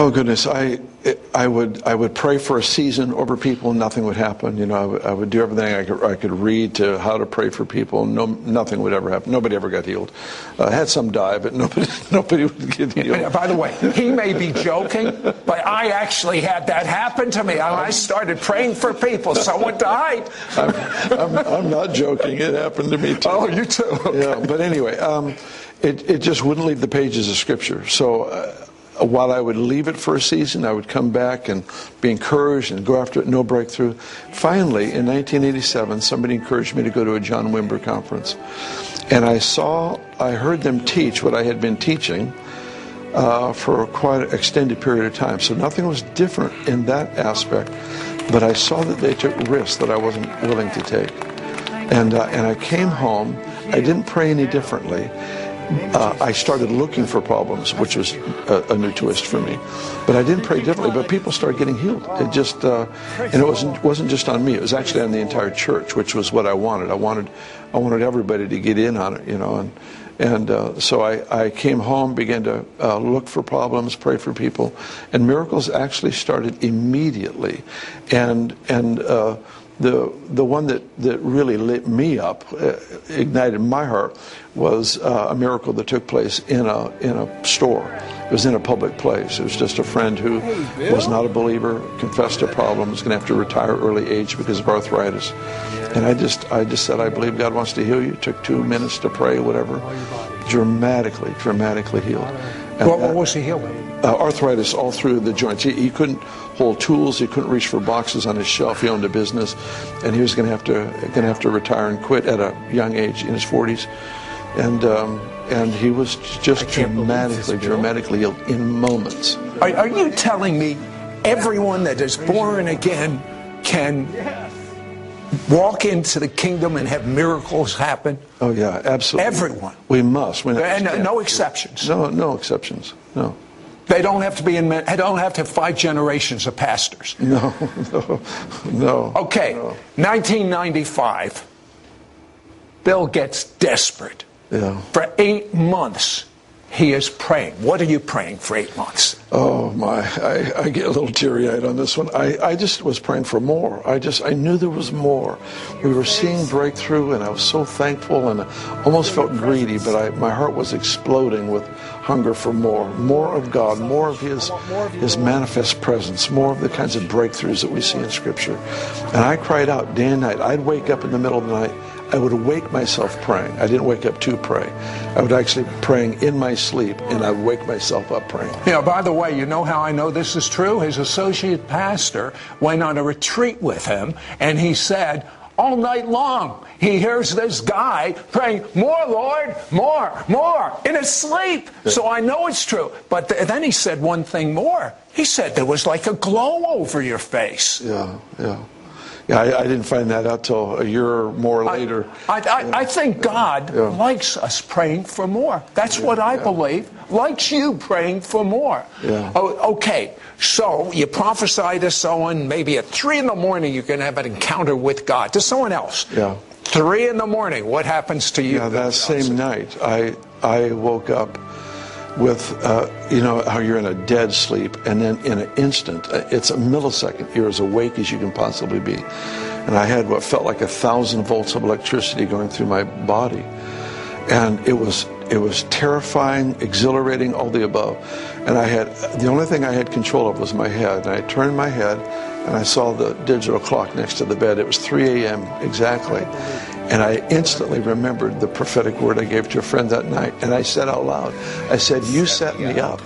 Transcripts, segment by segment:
Oh goodness, I I would I would pray for a season over people, and nothing would happen. You know, I would, I would do everything I could I could read to how to pray for people. No, nothing would ever happen. Nobody ever got healed. Uh, I had some die, but nobody nobody would get healed. By the way, he may be joking, but I actually had that happen to me. I started praying for people. Someone died. I'm, I'm, I'm not joking. It happened to me too. Oh, you too. Okay. Yeah, but anyway, um, it it just wouldn't leave the pages of Scripture. So. Uh, while I would leave it for a season, I would come back and be encouraged and go after it, no breakthrough. Finally, in 1987, somebody encouraged me to go to a John Wimber conference. And I saw, I heard them teach what I had been teaching uh, for quite an extended period of time. So nothing was different in that aspect. But I saw that they took risks that I wasn't willing to take. And, uh, and I came home. I didn't pray any differently uh, I started looking for problems, which was a, a, new twist for me. But I didn't pray differently. But people started getting healed. It just, uh, and it wasn't wasn't just on me. It was actually on the entire church, which was what I wanted. I wanted, I wanted everybody to get in on it, you know. And and uh, so I, I came home, began to uh, look for problems, pray for people, and miracles actually started immediately. And and uh, the the one that, that really lit me up, uh, ignited my heart, was uh, a miracle that took place in a in a store. It was in a public place. It was just a friend who hey, was not a believer, confessed a problem, was going to have to retire early age because of arthritis. And I just I just said, I believe God wants to heal you. It took two minutes to pray, whatever. Dramatically, dramatically healed. What, what, was he healed Uh, arthritis all through the joints. He, he, couldn't hold tools. He couldn't reach for boxes on his shelf. He owned a business, and he was going to have to going to have to retire and quit at a young age in his 40s. And um, and he was just dramatically, dramatically ill in moments. Are, are you telling me everyone that is born again can walk into the kingdom and have miracles happen? Oh yeah, absolutely. Everyone. We must. We and no, no exceptions. No, no exceptions. No. They don't have to be in. They don't have to have five generations of pastors. No, no, no. Okay, no. 1995. Bill gets desperate. Yeah. For eight months, he is praying. What are you praying for eight months? Oh my, I, I get a little teary eyed on this one. I, I just was praying for more. I just, I knew there was more. We were seeing breakthrough and I was so thankful and almost felt greedy, but I, my heart was exploding with hunger for more. More of God, more of His, His manifest presence, more of the kinds of breakthroughs that we see in Scripture. And I cried out day and night. I'd wake up in the middle of the night I would wake myself praying. I didn't wake up to pray. I would actually be praying in my sleep, and I'd wake myself up praying. You know, by the way, you know how I know this is true? His associate pastor went on a retreat with him, and he said, all night long. He hears this guy praying, More, Lord, more, more, in his sleep. So I know it's true. But th- then he said one thing more. He said there was like a glow over your face. Yeah, yeah. Yeah, I, I, didn't find that out till a year or more later. I, I, I think God yeah. likes us praying for more. That's what I believe. Likes you praying for more. Yeah. Oh, okay, so you prophesy to someone, maybe at 3 in the morning you can have an encounter with God, to someone else. Yeah. 3 in the morning, what happens to you? Yeah, that same night, I, I woke up with, uh, you know, how you're in a dead sleep, and then in an instant, uh, it's a millisecond, you're as awake as you can possibly be. And I had what felt like a thousand volts of electricity going through my body. And it was it was terrifying, exhilarating, all the above. And I had the only thing I had control of was my head. And I turned my head and I saw the digital clock next to the bed. It was 3 a.m. exactly. And I instantly remembered the prophetic word I gave to a friend that night. And I said out loud, I said, You set me up.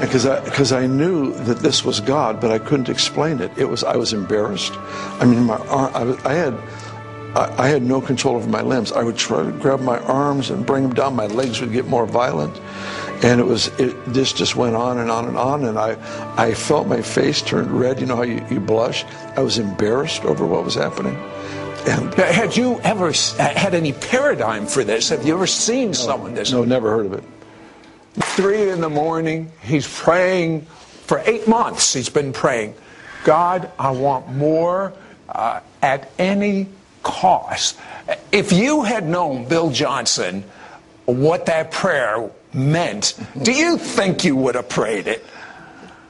because I, cause I knew that this was God, but I couldn't explain it. It was, I was embarrassed. I mean, my, I, was, I had, I, had no control over my limbs. I would try to grab my arms and bring them down. My legs would get more violent. And it was, it, this just went on and on and on. And I, I felt my face turn red. You know how you, you blush? I was embarrassed over what was happening. Had you ever had any paradigm for this? Have you ever seen no, someone this? No, never heard of it. Three in the morning, he's praying for eight months. He's been praying, God, I want more uh, at any cost. If you had known Bill Johnson, what that prayer meant, do you think you would have prayed it?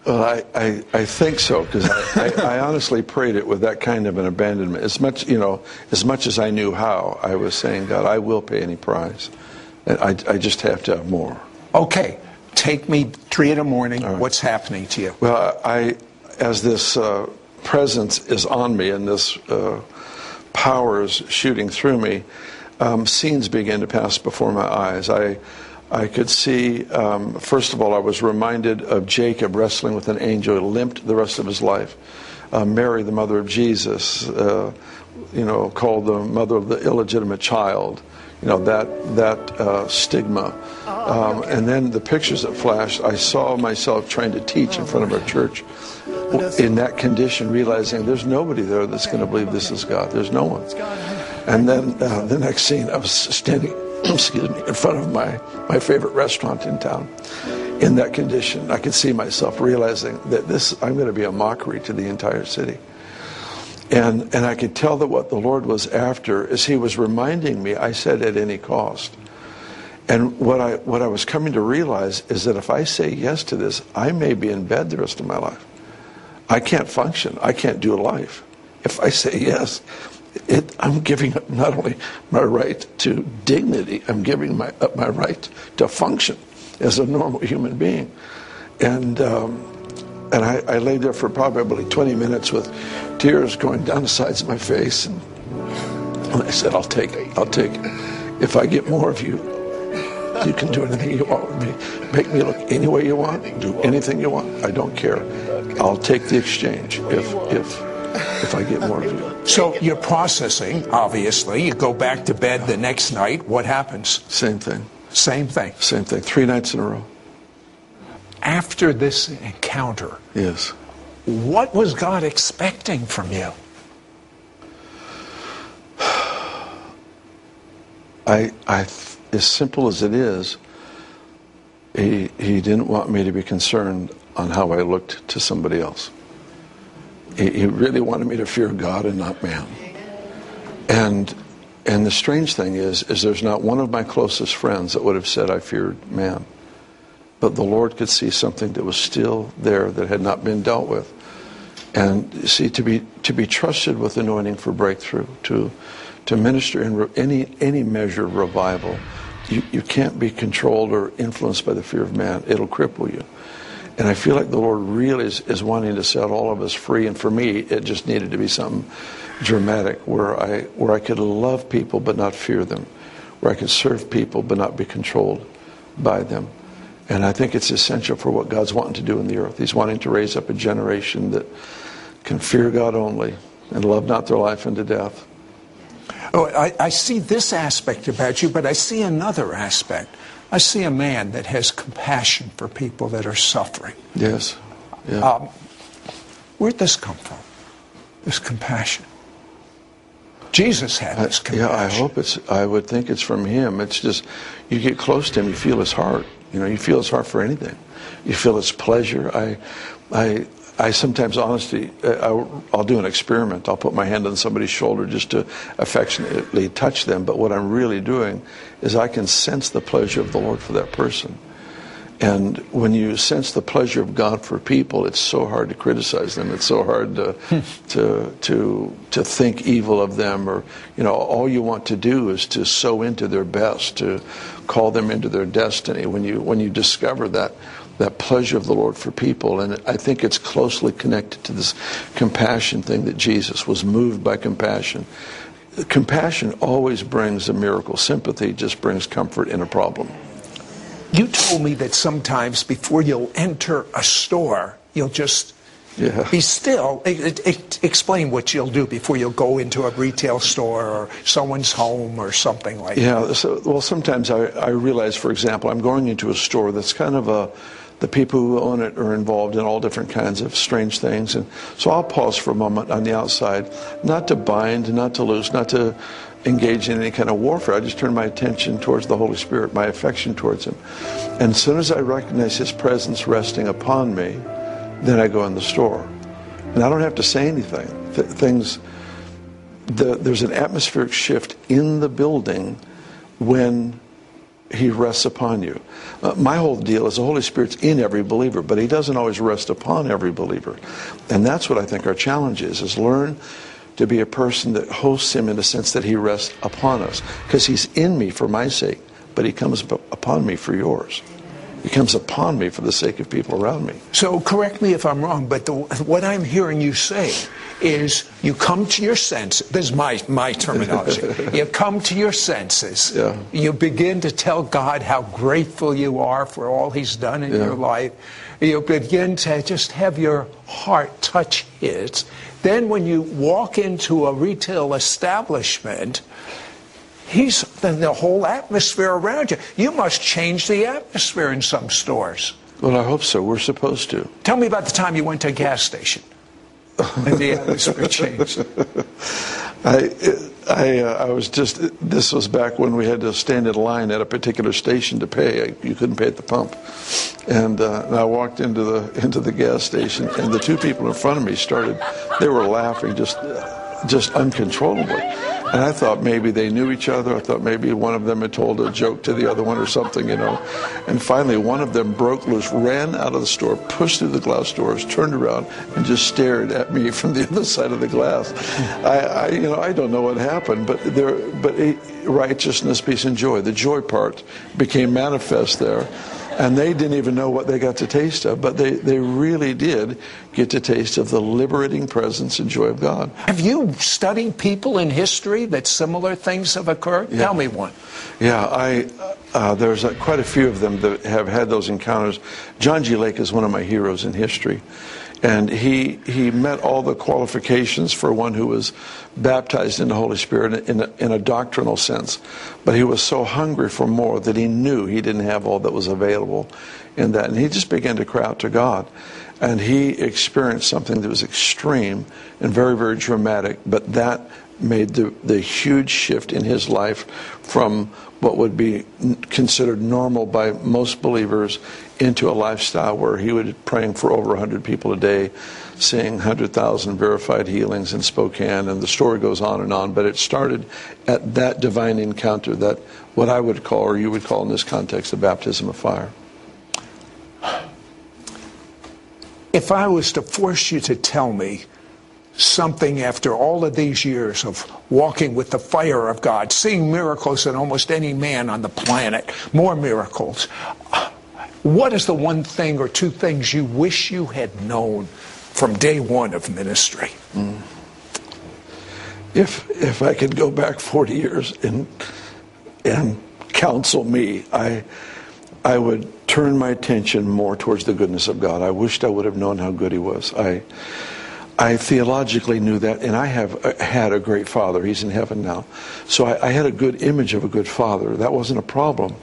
Well, I, I, I think so because I, I, I honestly prayed it with that kind of an abandonment. As much you know, as much as I knew how, I was saying, God, I will pay any price. And I, I just have to have more. Okay, take me three in the morning. What's happening to you? Well, I, as this uh, presence is on me and this uh, power is shooting through me, um, scenes begin to pass before my eyes. I, I could see, um, first of all, I was reminded of Jacob wrestling with an angel, who limped the rest of his life. Uh, Mary, the mother of Jesus, uh, you know, called the mother of the illegitimate child. You know that that uh, stigma, um, and then the pictures that flashed. I saw myself trying to teach in front of our church in that condition, realizing there's nobody there that's going to believe this is God. There's no one. And then uh, the next scene, I was standing, excuse me, in front of my my favorite restaurant in town. In that condition, I could see myself realizing that this I'm going to be a mockery to the entire city. And, and I could tell that what the Lord was after is He was reminding me, I said, at any cost. And what I, what I was coming to realize is that if I say yes to this, I may be in bed the rest of my life. I can't function. I can't do life. If I say yes, it, I'm giving up not only my right to dignity, I'm giving my, up my right to function as a normal human being. And, um, and I, I lay there for probably 20 minutes with tears going down the sides of my face. And, and I said, I'll take it. I'll take it. If I get more of you, you can do anything you want with me. Make me look any way you want. Do anything you want. I don't care. I'll take the exchange if if if I get more of you. So you're processing, obviously. You go back to bed the next night. What happens? Same thing. Same thing. Same thing. Three nights in a row. After this encounter, Yes. what was God expecting from you? I, I, as simple as it is, he, he didn't want me to be concerned on how I looked to somebody else. He, really wanted me to fear God and not man. And, and the strange thing is, is there's not one of my closest friends that would have said I feared man. But the Lord could see something that was still there that had not been dealt with. And see, to be to be trusted with anointing for breakthrough, to to minister in any any measure of revival, you, you can't be controlled or influenced by the fear of man. It'll cripple you. And I feel like the Lord really is, is wanting to set all of us free. And for me, it just needed to be something dramatic where I where I could love people but not fear them, where I could serve people but not be controlled by them. And I think it's essential for what God's wanting to do in the earth. He's wanting to raise up a generation that can fear God only and love not their life unto death. Oh, I, I see this aspect about you, but I see another aspect. I see a man that has compassion for people that are suffering. Yes. Yeah. Um, where'd this come from? This compassion. Jesus had this compassion. Yeah, I hope it's. I would think it's from him. It's just you get close to him, you feel his heart. You know, you feel his heart for anything. You feel his pleasure. I, I, I sometimes, honestly, uh, I'll, I'll do an experiment. I'll put my hand on somebody's shoulder just to affectionately touch them. But what I'm really doing is I can sense the pleasure of the Lord for that person. And when you sense the pleasure of God for people, it's so hard to criticize them. It's so hard to to to to think evil of them, or you know, all you want to do is to sow into their best, to call them into their destiny. When you when you discover that that pleasure of the Lord for people, and I think it's closely connected to this compassion thing that Jesus was moved by compassion. Compassion always brings a miracle. Sympathy just brings comfort in a problem. You told me that sometimes before you'll enter a store, you'll just Yeah. be still. Explain what you'll do before you'll go into a retail store or someone's home or something like that. Yeah, so, well, sometimes I, I realize, for example, I'm going into a store that's kind of a, the people who own it are involved in all different kinds of strange things. And so I'll pause for a moment on the outside, not to bind, not to loose, not to engage in any kind of warfare. I just turn my attention towards the Holy Spirit, my affection towards Him. And as soon as I recognize His presence resting upon me, then I go in the store. And I don't have to say anything. Th- things, the, there's an atmospheric shift in the building when he rests upon you. Uh, my whole deal is the Holy Spirit's in every believer, but he doesn't always rest upon every believer. And that's what I think our challenge is, is learn to be a person that hosts him in the sense that he rests upon us. Because he's in me for my sake, but he comes upon me for yours. He comes upon me for the sake of people around me. So correct me if I'm wrong, but the, what I'm hearing you say is you come to your senses. This is my, my terminology. you come to your senses. Yeah. You begin to tell God how grateful you are for all He's done in Yeah. your life. You begin to just have your heart touch His. Then, when you walk into a retail establishment, He's then the whole atmosphere around you. You must change the atmosphere in some stores. Well, I hope so. We're supposed to. Tell me about the time you went to a gas station and the atmosphere changed. I, I, uh, I was just, this was back when we had to stand in line at a particular station to pay. You couldn't pay at the pump. And, uh, and I walked into the, into the gas station, and the two people in front of me started, they were laughing just, just uncontrollably. And I thought maybe they knew each other. I thought maybe one of them had told a joke to the other one or something, you know. And finally, one of them broke loose, ran out of the store, pushed through the glass doors, turned around, and just stared at me from the other side of the glass. Hmm. I, I you know, I don't know what happened, but there, but it, righteousness, peace, and joy. The joy part became manifest there. And they didn't even know what they got to taste of, but they, they really did get to taste of the liberating presence and joy of God. Have you studied people in history that similar things have occurred? Tell me one. Yeah, I uh, there's uh, quite a few of them that have had those encounters. John G. Lake is one of my heroes in history, and he he met all the qualifications for one who was baptized in the Holy Spirit in a, in a doctrinal sense, but he was so hungry for more that he knew he didn't have all that was available in that, and he just began to cry out to God. And he experienced something that was extreme and very, very dramatic, but that made the, the huge shift in his life from what would be considered normal by most believers into a lifestyle where he would be praying for over 100 people a day, seeing 100,000 verified healings in Spokane, and the story goes on and on. But it started at that divine encounter, that what I would call, or you would call in this context, the baptism of fire. If I was to force you to tell me something after all of these years of walking with the fire of God, seeing miracles than almost any man on the planet, more miracles, what is the one thing or two things you wish you had known from day one of ministry? Mm. If if I could go back 40 years and and counsel me, I I would turn my attention more towards the goodness of God. I wished I would have known how good He was. I I theologically knew that, and I have uh, had a great father. He's in heaven now, so I, I had a good image of a good father. That wasn't a problem.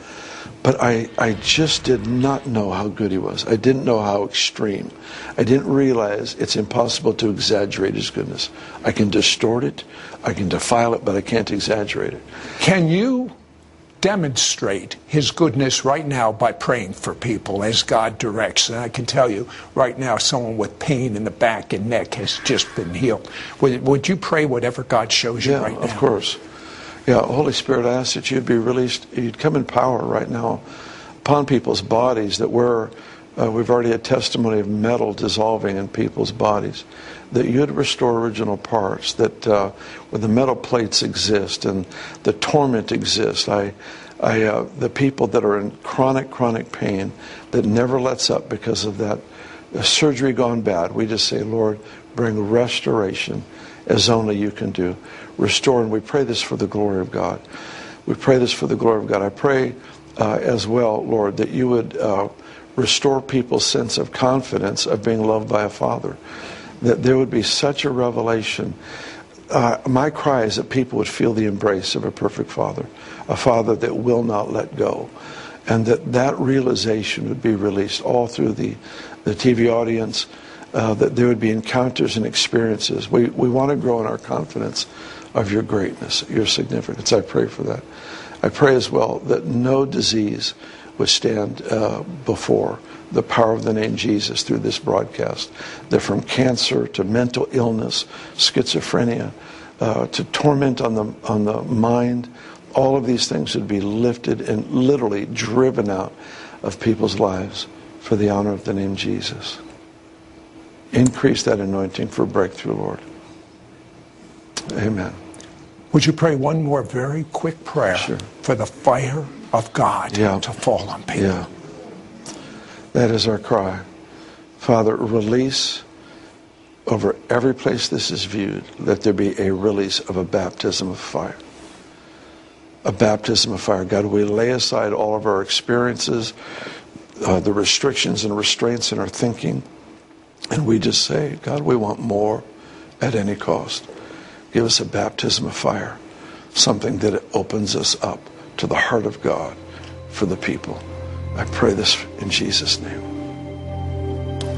But I, I just did not know how good he was. I didn't know how extreme. I didn't realize it's impossible to exaggerate his goodness. I can distort it, I can defile it, but I can't exaggerate it. Can you demonstrate his goodness right now by praying for people as God directs? And I can tell you right now, someone with pain in the back and neck has just been healed. Would, would you pray whatever God shows you Yeah, right now? of course. Yeah, Holy Spirit, I ask that you'd be released, you'd come in power right now upon people's bodies that were, uh, we've already had testimony of metal dissolving in people's bodies, that you'd restore original parts, that uh, where the metal plates exist and the torment exists, I, I, uh, the people that are in chronic, chronic pain that never lets up because of that uh, surgery gone bad, we just say, Lord, bring restoration as only you can do. Restore, and we pray this for the glory of God. We pray this for the glory of God. I pray uh, as well, Lord, that you would uh, restore people's sense of confidence of being loved by a father. That there would be such a revelation. Uh, my cry is that people would feel the embrace of a perfect father, a father that will not let go, and that that realization would be released all through the, the TV audience, uh, that there would be encounters and experiences. We, we want to grow in our confidence of your greatness, your significance. I pray for that. I pray as well that no disease would stand uh, before the power of the name Jesus through this broadcast. That from cancer to mental illness, schizophrenia, uh, to torment on the on the mind, all of these things would be lifted and literally driven out of people's lives for the honor of the name Jesus. Increase that anointing for breakthrough, Lord. Amen. Would you pray one more very quick prayer Sure. for the fire of God Yeah. to fall on people? Yeah. That is our cry. Father, release over every place this is viewed, let there be a release of a baptism of fire. A baptism of fire. God, we lay aside all of our experiences, uh, the restrictions and restraints in our thinking, and we just say, God, we want more at any cost. Give us a baptism of fire, something that opens us up to the heart of God for the people. I pray this in Jesus' name.